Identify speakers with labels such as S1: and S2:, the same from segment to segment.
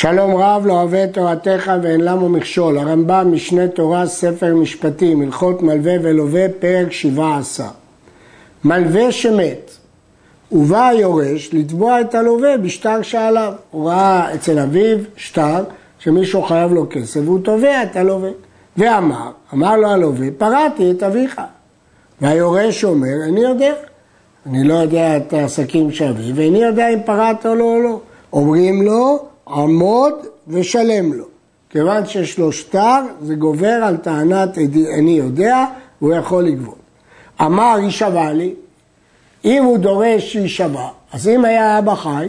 S1: שלום רב לא אוהב את תורתך ואין למה מכשול, הרמב"ם משנה תורה ספר משפטים, הלכות מלווה ולווה פרק שבעה עשר. מלווה שמת, ובא היורש לתבוע את הלווה בשטר שעליו. הוא ראה אצל אביו שטר שמישהו חייב לו כסף והוא תובע את הלווה. ואמר, אמר לו הלווה, פרעתי את אביך. והיורש אומר, אני יודע. אני לא יודע את העסקים של אבי, ואיני יודע אם פרעת לו או לא. אומרים לו, עמוד ושלם לו. כיוון שיש לו שטר, זה גובר על טענת אני יודע, והוא יכול לגבות. אמר, יישבע לי, אם הוא דורש שיישבע, אז אם היה אבא חי,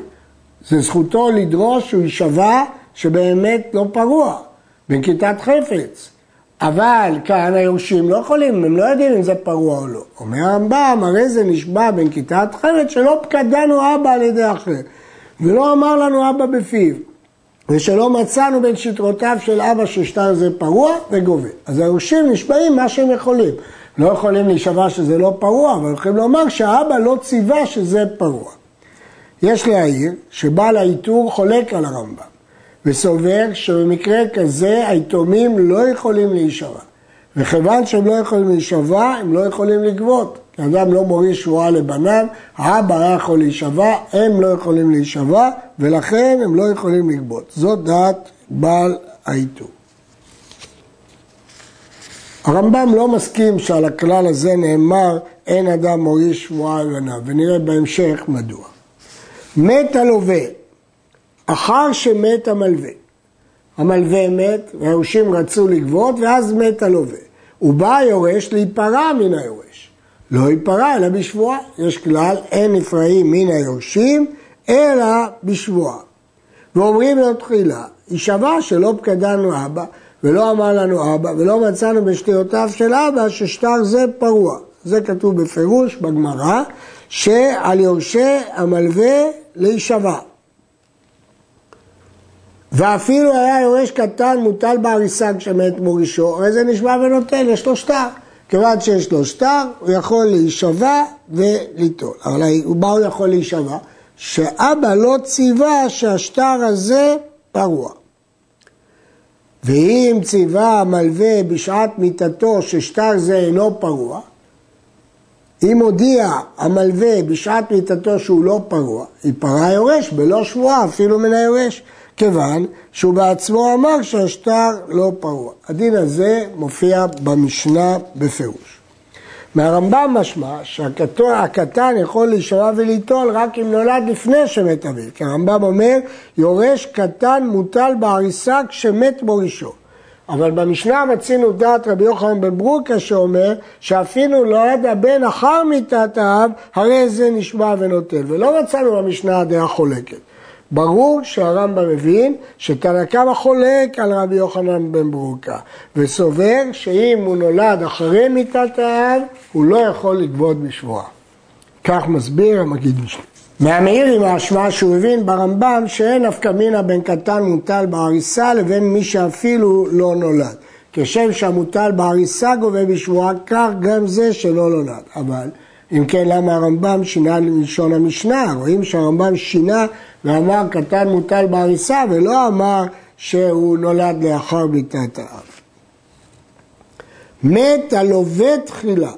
S1: זה זכותו לדרוש שהוא יישבע שבאמת לא פרוע, בנקיטת חפץ. אבל כאן היורשים לא יכולים, הם לא יודעים אם זה פרוע או לא. אומר הרמב"ם, הרי זה נשבע בנקיטת חפץ שלא פקדנו אבא על ידי אחר, ולא אמר לנו אבא בפיו. ושלא מצאנו בין שטרותיו של אבא ששטר זה פרוע וגובה. אז היורשים נשבעים מה שהם יכולים. לא יכולים להישבע שזה לא פרוע, אבל יכולים לומר שהאבא לא ציווה שזה פרוע. יש להעיר שבעל העיטור חולק על הרמב"ם וסובר שבמקרה כזה היתומים לא יכולים להישבע. וכיוון שהם לא יכולים להישבע, הם לא יכולים לגבות. אדם לא מוריש שבועה לבניו, האבא היה יכול להישבע, הם לא יכולים להישבע, ולכן הם לא יכולים לגבות. זאת דעת בעל העיטור. הרמב"ם לא מסכים שעל הכלל הזה נאמר אין אדם מוריש שבועה לבניו, ונראה בהמשך מדוע. מת הלווה, אחר שמת המלווה. המלווה מת, והיורשים רצו לגבות, ואז מת הלווה. ובא היורש להיפרע מן היורש. לא ייפרע אלא בשבועה. יש כלל, אין נפרעים מן היורשים, אלא בשבועה. ואומרים לו תחילה, יישבע שלא פקדנו אבא, ולא אמר לנו אבא, ולא מצאנו בשתיותיו של אבא ששטר זה פרוע. זה כתוב בפירוש בגמרא, שעל יורשי המלווה להישבע. ואפילו היה יורש קטן מוטל בהריסה כשמת מורישו, הרי זה נשבע ונותן, יש לו שטר. כיוון שיש לו שטר, הוא יכול להישבע וליטול. אבל מה הוא יכול להישבע? שאבא לא ציווה שהשטר הזה פרוע. ואם ציווה המלווה בשעת מיתתו ששטר זה אינו פרוע, אם הודיע המלווה בשעת מיתתו שהוא לא פרוע, ייפרע היורש בלא שבועה אפילו מן היורש. כיוון שהוא בעצמו אמר שהשטר לא פרוע. הדין הזה מופיע במשנה בפירוש. מהרמב"ם משמע שהקטן יכול להישבע וליטול רק אם נולד לפני שמת אביו. כי הרמב"ם אומר, יורש קטן מוטל בהריסה כשמת מורישו. אבל במשנה מצינו דעת רבי יוחנן בן ברוקה שאומר שאפילו נולד הבן אחר מיתת האב, הרי זה נשבע ונוטל. ולא מצאנו במשנה דעה חולקת. ברור שהרמב"ם מבין שתנא קמא חולק על רבי יוחנן בן ברוקה וסובר שאם הוא נולד אחרי מיתת האב הוא לא יכול לגבות בשבועה. כך מסביר המגיד משנה. מהמאיר עם ההשוואה שהוא הבין ברמב"ם שאין נפקא מינא בין קטן מוטל בהריסה לבין מי שאפילו לא נולד. כשם שהמוטל בהריסה גובה בשבועה כך גם זה שלא נולד. אבל אם כן, למה הרמב"ם שינה ללשון המשנה? רואים שהרמב"ם שינה ואמר קטן מוטל בהריסה, ולא אמר שהוא נולד לאחר מיתת האב. מת הלווה תחילה,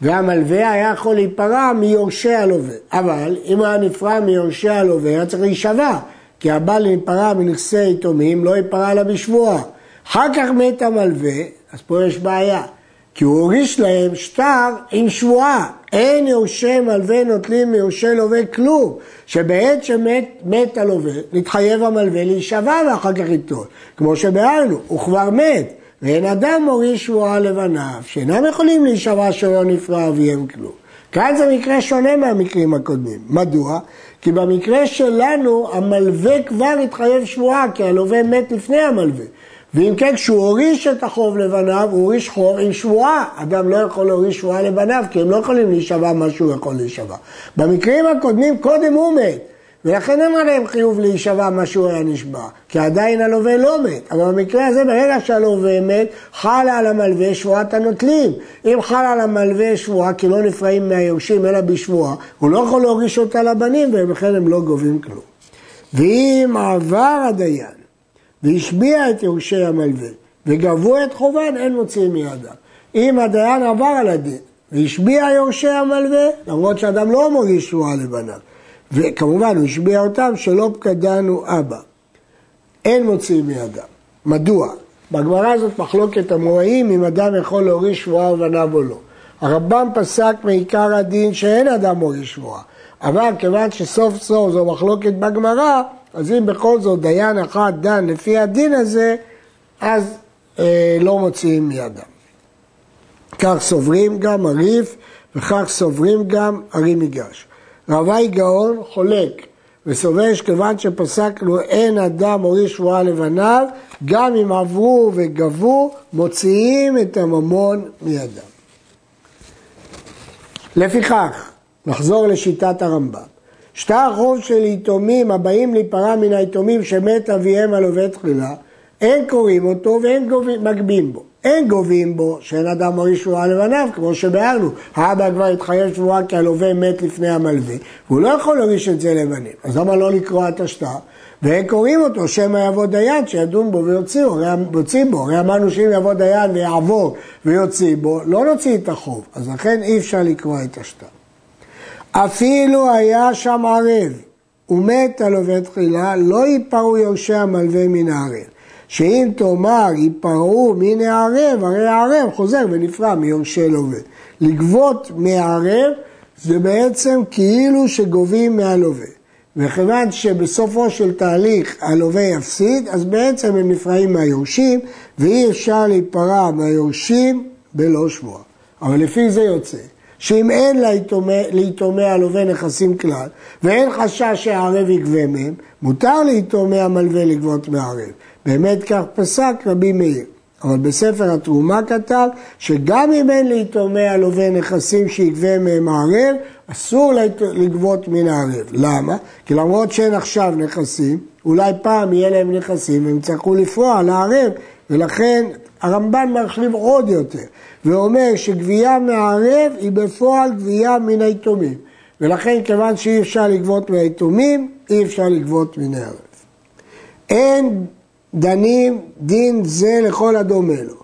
S1: והמלווה היה יכול להיפרע מיורשי הלווה. אבל אם היה נפרע מיורשי הלווה, היה צריך להישבע, כי הבעל להיפרע מנכסי יתומים לא ייפרע לה בשבועה. אחר כך מת המלווה, אז פה יש בעיה. כי הוא הוריש להם שטר עם שבועה. אין יורשי מלווה נוטלים מיורשי לווה כלום. שבעת שמת מת הלווה, נתחייב המלווה להישבע ואחר כך ייטול. כמו שביארנו, הוא כבר מת. ואין אדם מוריש שבועה לבניו, שאינם יכולים להישבע שלא נפרע אביהם כלום. כאן זה מקרה שונה מהמקרים הקודמים. מדוע? כי במקרה שלנו המלווה כבר התחייב שבועה, כי הלווה מת לפני המלווה. ואם כן, כשהוא הוריש את החוב לבניו, הוא הוריש חוב עם שבועה. אדם לא יכול להוריש שבועה לבניו, כי הם לא יכולים להישבע מה שהוא יכול להישבע. במקרים הקודמים, קודם הוא מת. ולכן אין עליהם חיוב להישבע מה שהוא היה נשבע, כי עדיין הלווה לא מת. אבל במקרה הזה, ברגע שהלווה מת, חלה על המלווה שבועת הנוטלים. אם חלה על המלווה שבועה, כי לא נפרעים מהיורשים אלא בשבועה, הוא לא יכול להוריש אותה לבנים, ולכן הם לא גובים כלום. ואם עבר הדיין והשביע את יורשי המלווה וגבו את חובן, אין מוציאים מידם. אם הדיין עבר על הדין והשביע יורשי המלווה, למרות שאדם לא מוריש שבועה לבניו, וכמובן הוא השביע אותם שלא פקדנו אבא. אין מוציאים מידם. מדוע? בגמרא הזאת מחלוקת המוראים אם אדם יכול להוריש שבועה ובניו או לא. הרמב"ם פסק מעיקר הדין שאין אדם מוריש שבועה. אבל כיוון שסוף סוף זו מחלוקת בגמרא, אז אם בכל זאת דיין אחד דן לפי הדין הזה, אז אה, לא מוציאים מידם. כך סוברים גם הריף וכך סוברים גם הרי מגרש. רבי גאון חולק וסובר שכיוון שפסקנו אין אדם מוריש שבועה לבניו, גם אם עברו וגבו, מוציאים את הממון מידם. לפיכך, נחזור לשיטת הרמב"ם. שטר חוב של יתומים הבאים להיפרע מן היתומים שמת אביהם על עובד תחילה, אין קוראים אותו ואין גובים, מגבים בו. אין גובים בו שאין אדם מוריש שבועה לבניו, כמו שביארנו. האבא כבר התחייב שבועה כי הלווה מת לפני המלווה, והוא לא יכול להוריש את זה לבנים. אז למה לא לקרוע את השטר? ואין קוראים אותו, שמא יבוא דיין שידון בו ויוציא בו. הרי אמרנו שאם יבוא דיין ויעבור ויוציא בו, לא נוציא את החוב. אז לכן אי אפשר לקרוע את השטר. אפילו היה שם ערב ומת הלווה תחילה, לא ייפרעו יורשי המלווה מן הערב. שאם תאמר ייפרעו מן הערב, הרי הערב חוזר ונפרע מיורשי לווה. לגבות מהערב זה בעצם כאילו שגובים מהלווה. וכיוון שבסופו של תהליך הלווה יפסיד, אז בעצם הם נפרעים מהיורשים, ואי אפשר להיפרע מהיורשים בלא שבועה. אבל לפי זה יוצא שאם אין ליתומי הלווה נכסים כלל, ואין חשש שהערב יגבה מהם, מותר ליתומי המלווה לגבות מהערב. באמת כך פסק רבי מאיר. אבל בספר התרומה כתב שגם אם אין ליתומי הלווה נכסים שיגבה מהם הערב, אסור לגבות מן הערב. למה? כי למרות שאין עכשיו נכסים, אולי פעם יהיה להם נכסים והם יצטרכו לפרוע לערב, ולכן הרמב"ן מרחיב עוד יותר, ואומר שגבייה מהערב היא בפועל גבייה מן היתומים. ולכן כיוון שאי אפשר לגבות מהיתומים, אי אפשר לגבות מן הערב. אין דנים דין זה לכל הדומה לו.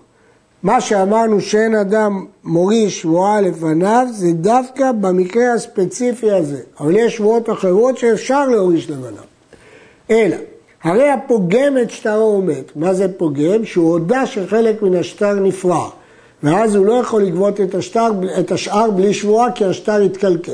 S1: מה שאמרנו שאין אדם מוריש שבועה לפניו זה דווקא במקרה הספציפי הזה. אבל יש שבועות אחרות שאפשר להוריש לפניו. אלא, הרי הפוגם את שטרו מת. מה זה פוגם? שהוא הודה שחלק מן השטר נפרע. ואז הוא לא יכול לגבות את, השטר, את השאר בלי שבועה כי השטר יתקלקל.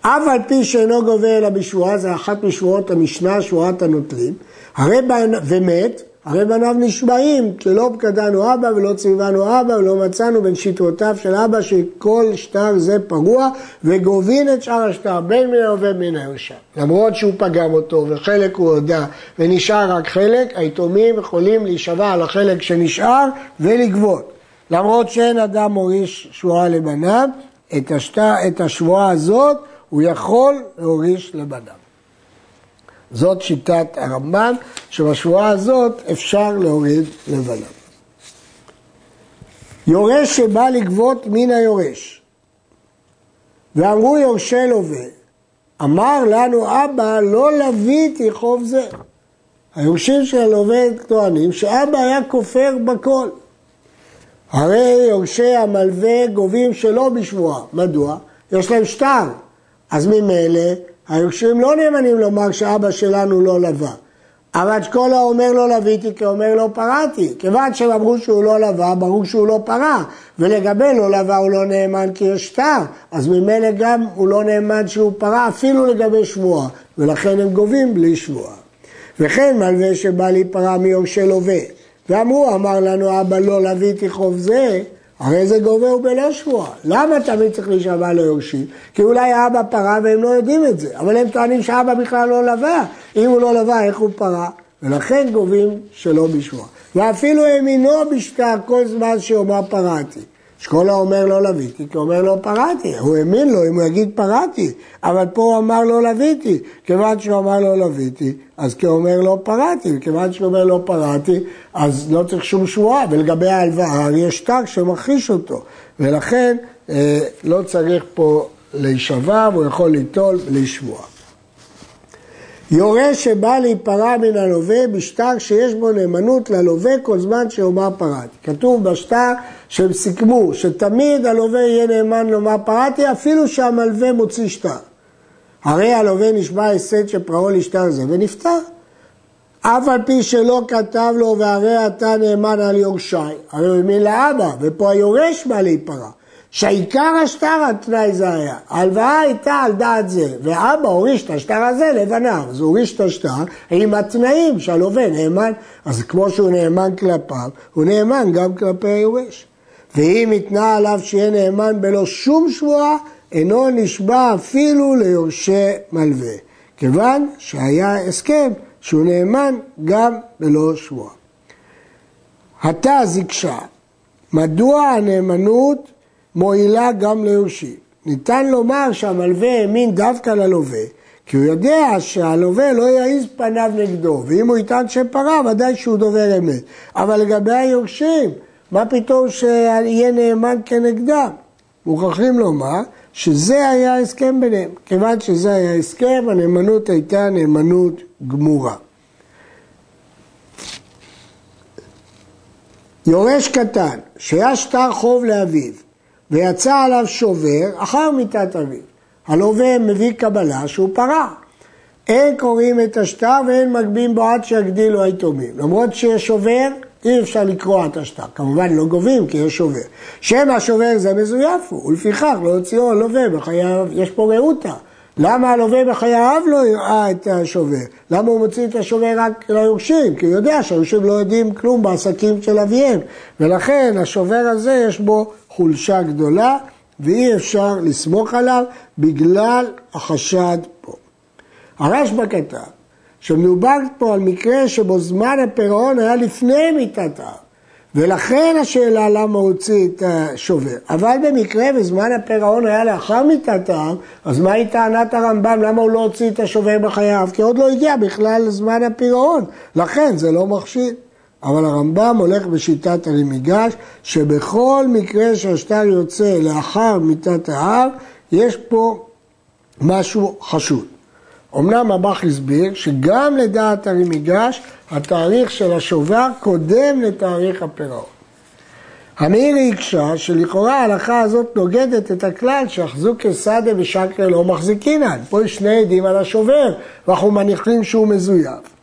S1: אף על פי שאינו גובה אלא בשבועה, זה אחת משבועות המשנה, שבועת הנוטלים, הרי ומת, הרי בניו נשבעים, שלא פקדנו אבא ולא ציוונו אבא ולא מצאנו בין שיטרותיו של אבא שכל שטר זה פרוע וגובין את שאר השטר בין מן ובין מן הירשה. למרות שהוא פגם אותו וחלק הוא הודה ונשאר רק חלק, היתומים יכולים להישבע על החלק שנשאר ולגבות. למרות שאין אדם מוריש שבועה לבניו, את, השטר, את השבועה הזאת הוא יכול להוריש לבניו. זאת שיטת הרמב"ן, שבשבועה הזאת אפשר להוריד לבנה. יורש שבא לגבות מן היורש, ואמרו יורשי לווה, אמר לנו אבא לא לוויתי חוב זה. היורשים של הלווה טוענים שאבא היה כופר בכל. הרי יורשי המלווה גובים שלא בשבועה. מדוע? יש להם שטר. אז ממילא היורשים לא נאמנים לומר שאבא שלנו לא לווה. אבל כל האומר לא לוויתי כאומר לא פרעתי. כיוון שהם אמרו שהוא לא לווה, ברור שהוא לא פרע. ולגבי לא לווה הוא לא נאמן כי יש שטר. אז ממילא גם הוא לא נאמן שהוא פרע אפילו לגבי שבועה. ולכן הם גובים בלי שבועה. וכן מלווה שבא להיפרע מיורשי לווה. ואמרו, אמר לנו אבא לא לוויתי חוב זה, הרי זה גובה ובלא שבועה. למה תמיד צריך להישבע ליורשים? כי אולי האבא פרה והם לא יודעים את זה, אבל הם טוענים שאבא בכלל לא לווה. אם הוא לא לווה, איך הוא פרה? ולכן גובים שלא בשבועה. ואפילו האמינו בשטר כל זמן שאומר פרעתי. אשכול אומר לא לוויתי, כי אומר לא פרעתי. הוא האמין לו אם הוא יגיד פרעתי, אבל פה הוא אמר לא לוויתי. כיוון שהוא אמר לא לוויתי, אז כי הוא אומר לא פרעתי, וכיוון שהוא אומר לא פרעתי, אז לא צריך שום שבועה, ולגבי ההלוואה יש שטר שמכחיש אותו, ולכן אה, לא צריך פה להישבע, והוא יכול ליטול בלי שבועה. יורש שבא להיפרע מן הלווה בשטר שיש בו נאמנות ללווה כל זמן שיאמר פרעתי. כתוב בשטר שהם סיכמו שתמיד הלווה יהיה נאמן לומר פרעתי אפילו שהמלווה מוציא שטר. הרי הלווה נשבע הסד שפרעו לשטר זה ונפטר. אף על פי שלא כתב לו והרי אתה נאמן על יורשי, הרי הוא האמין לאבא, ופה היורש בא להיפרע. שהעיקר השטר התנאי זה היה, ההלוואה הייתה על דעת זה, ואבא הוריש את השטר הזה לבניו, אז הוא הוריש את השטר עם התנאים שהלווה נאמן, אז כמו שהוא נאמן כלפיו, הוא נאמן גם כלפי היורש. ואם ניתנה עליו שיהיה נאמן בלא שום שבועה, אינו נשבע אפילו ליורשי מלווה, כיוון שהיה הסכם שהוא נאמן גם בלא שבועה. התא זיקשה, מדוע הנאמנות מועילה גם ליורשים? ניתן לומר שהמלווה האמין דווקא ללווה, כי הוא יודע שהלווה לא יעיז פניו נגדו, ואם הוא יטען שפרה, ודאי שהוא דובר אמת. אבל לגבי היורשים, מה פתאום שיהיה נאמן כנגדם? מוכרחים לומר שזה היה ההסכם ביניהם. כיוון שזה היה הסכם, הנאמנות הייתה נאמנות גמורה. יורש קטן, שהיה שטר חוב לאביו, ויצא עליו שובר אחר מיתת אביו. הלווה מביא קבלה שהוא פרע. אין קוראים את השטר ואין מגבים בו עד שיגדילו היתומים. למרות שיש שובר, אי אפשר לקרוע את השטר. כמובן לא גובים כי יש שובר. שם השובר זה מזויף הוא, ולפיכך לא הוציאו הלווה בחייו, יש פה רעותה. למה הלווה בחייו לא יראה את השובר? למה הוא מוציא את השובר רק ליורשים? כי הוא יודע שהיורשים לא יודעים כלום בעסקים של אביהם. ולכן השובר הזה יש בו חולשה גדולה ואי אפשר לסמוך עליו בגלל החשד פה. הרשב"א כתב שמדובר פה על מקרה שבו זמן הפירעון היה לפני מיתת האב. ולכן השאלה למה הוציא את השובר. אבל במקרה וזמן הפירעון היה לאחר מיתת האב, אז מהי טענת הרמב"ם? למה הוא לא הוציא את השובר בחייו? כי עוד לא הגיע בכלל לזמן הפירעון. לכן זה לא מכשיל. אבל הרמב"ם הולך בשיטת הלמיגש, שבכל מקרה שהשטר יוצא לאחר מיתת האב, יש פה משהו חשוד. אמנם הבח הסביר שגם לדעת הרימיגש, התאריך של השובר קודם לתאריך הפירעון. המאירי הקשה שלכאורה ההלכה הזאת נוגדת את הכלל שאחזו כסדה ושקר לא מחזיקינן. פה יש שני עדים על השובר, ואנחנו מניחים שהוא מזויף.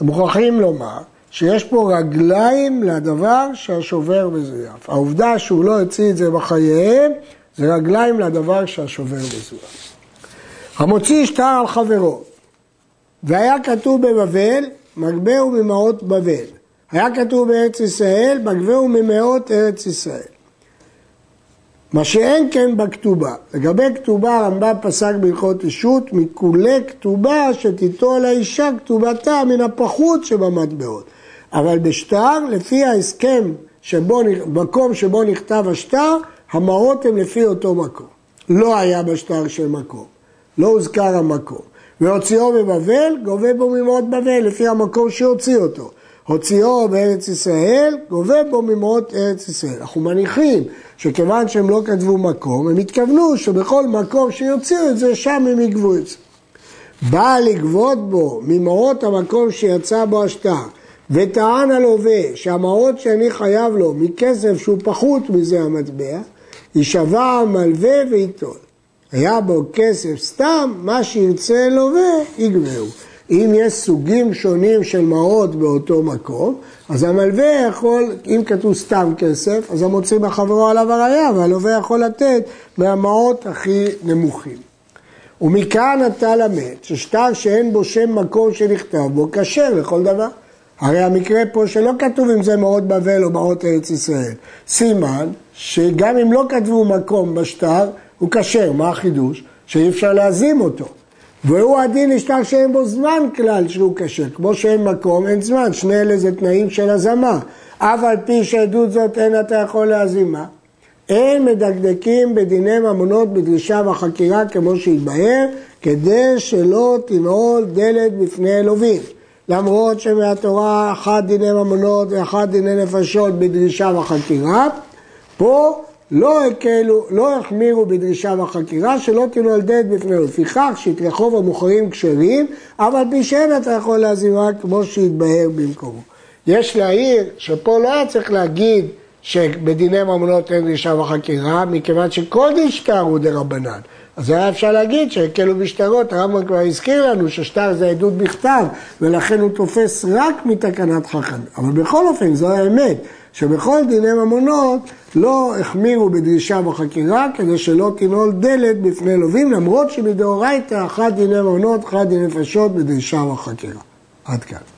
S1: מוכרחים לומר שיש פה רגליים לדבר שהשובר מזויף. העובדה שהוא לא הוציא את זה בחייהם, זה רגליים לדבר שהשובר מזויף. המוציא שטר על חברו, והיה כתוב בבבל, מגבהו ממעות בבל. היה כתוב בארץ ישראל, מגבהו ממאות ארץ ישראל. מה שאין כן בכתובה. לגבי כתובה הרמב"ם פסק בהלכות אישות, מכולי כתובה שתיטול האישה כתובתה מן הפחות שבמטבעות. אבל בשטר, לפי ההסכם, שבו, מקום שבו נכתב השטר, המעות הן לפי אותו מקום. לא היה בשטר של מקום. לא הוזכר המקום. והוציאו בבבל, גובה בו ממאות בבל, לפי המקום שהוציא אותו. הוציאו בארץ ישראל, גובה בו ממאות ארץ ישראל. אנחנו מניחים שכיוון שהם לא כתבו מקום, הם התכוונו שבכל מקום שיוציאו את זה, שם הם יגבו את זה. בא לגבות בו ממאות המקום שיצא בו השטר, וטען הלווה שהמעות שאני חייב לו מכסף שהוא פחות מזה המטבע, יישבע המלווה וייטול. היה בו כסף סתם, מה שירצה לווה יגבהו. אם יש סוגים שונים של מעות באותו מקום, אז המלווה יכול, אם כתוב סתם כסף, אז המוציא מחברו עליו הראייה, והלווה יכול לתת מהמעות הכי נמוכים. ומכאן אתה למד ששטר שאין בו שם מקום שנכתב בו, כשר לכל דבר. הרי המקרה פה שלא כתוב אם זה מעות בבל או מעות ארץ ישראל. סימן שגם אם לא כתבו מקום בשטר, הוא כשר, מה החידוש? שאי אפשר להזים אותו. והוא הדין לשטר שאין בו זמן כלל שהוא כשר. כמו שאין מקום, אין זמן. שני אלה זה תנאים של הזמה. אף על פי שעדות זאת אין אתה יכול להזימה. אין מדקדקים בדיני ממונות בדרישה וחקירה כמו שהתבהר, כדי שלא תנעול דלת בפני אלוהים. למרות שמהתורה אחת דיני ממונות ואחת דיני נפשות בדרישה וחקירה, פה לא הקלו, לא החמירו בדרישה בחקירה שלא תנעול דלת בפניהם. לפיכך שאת רחוב המוכרים כשרים, אבל פי שאין אתה יכול להזירה כמו שהתבהר במקומו. יש להעיר שפה לא היה צריך להגיד שבדיני ממונות אין דרישה בחקירה, מכיוון שכל דשטר הוא דרבנן. אז היה אפשר להגיד שהקלו בשטרות, הרמב"ם כבר הזכיר לנו ששטר זה עדות בכתב, ולכן הוא תופס רק מתקנת חכם. אבל בכל אופן, זו האמת, שבכל דיני ממונות לא החמירו בדרישה בחקירה, כדי שלא תנעול דלת בפני לווים, למרות שמדאורייתא אחת דיני ממונות, אחת דיני נפשות בדרישה בחקירה. עד כאן.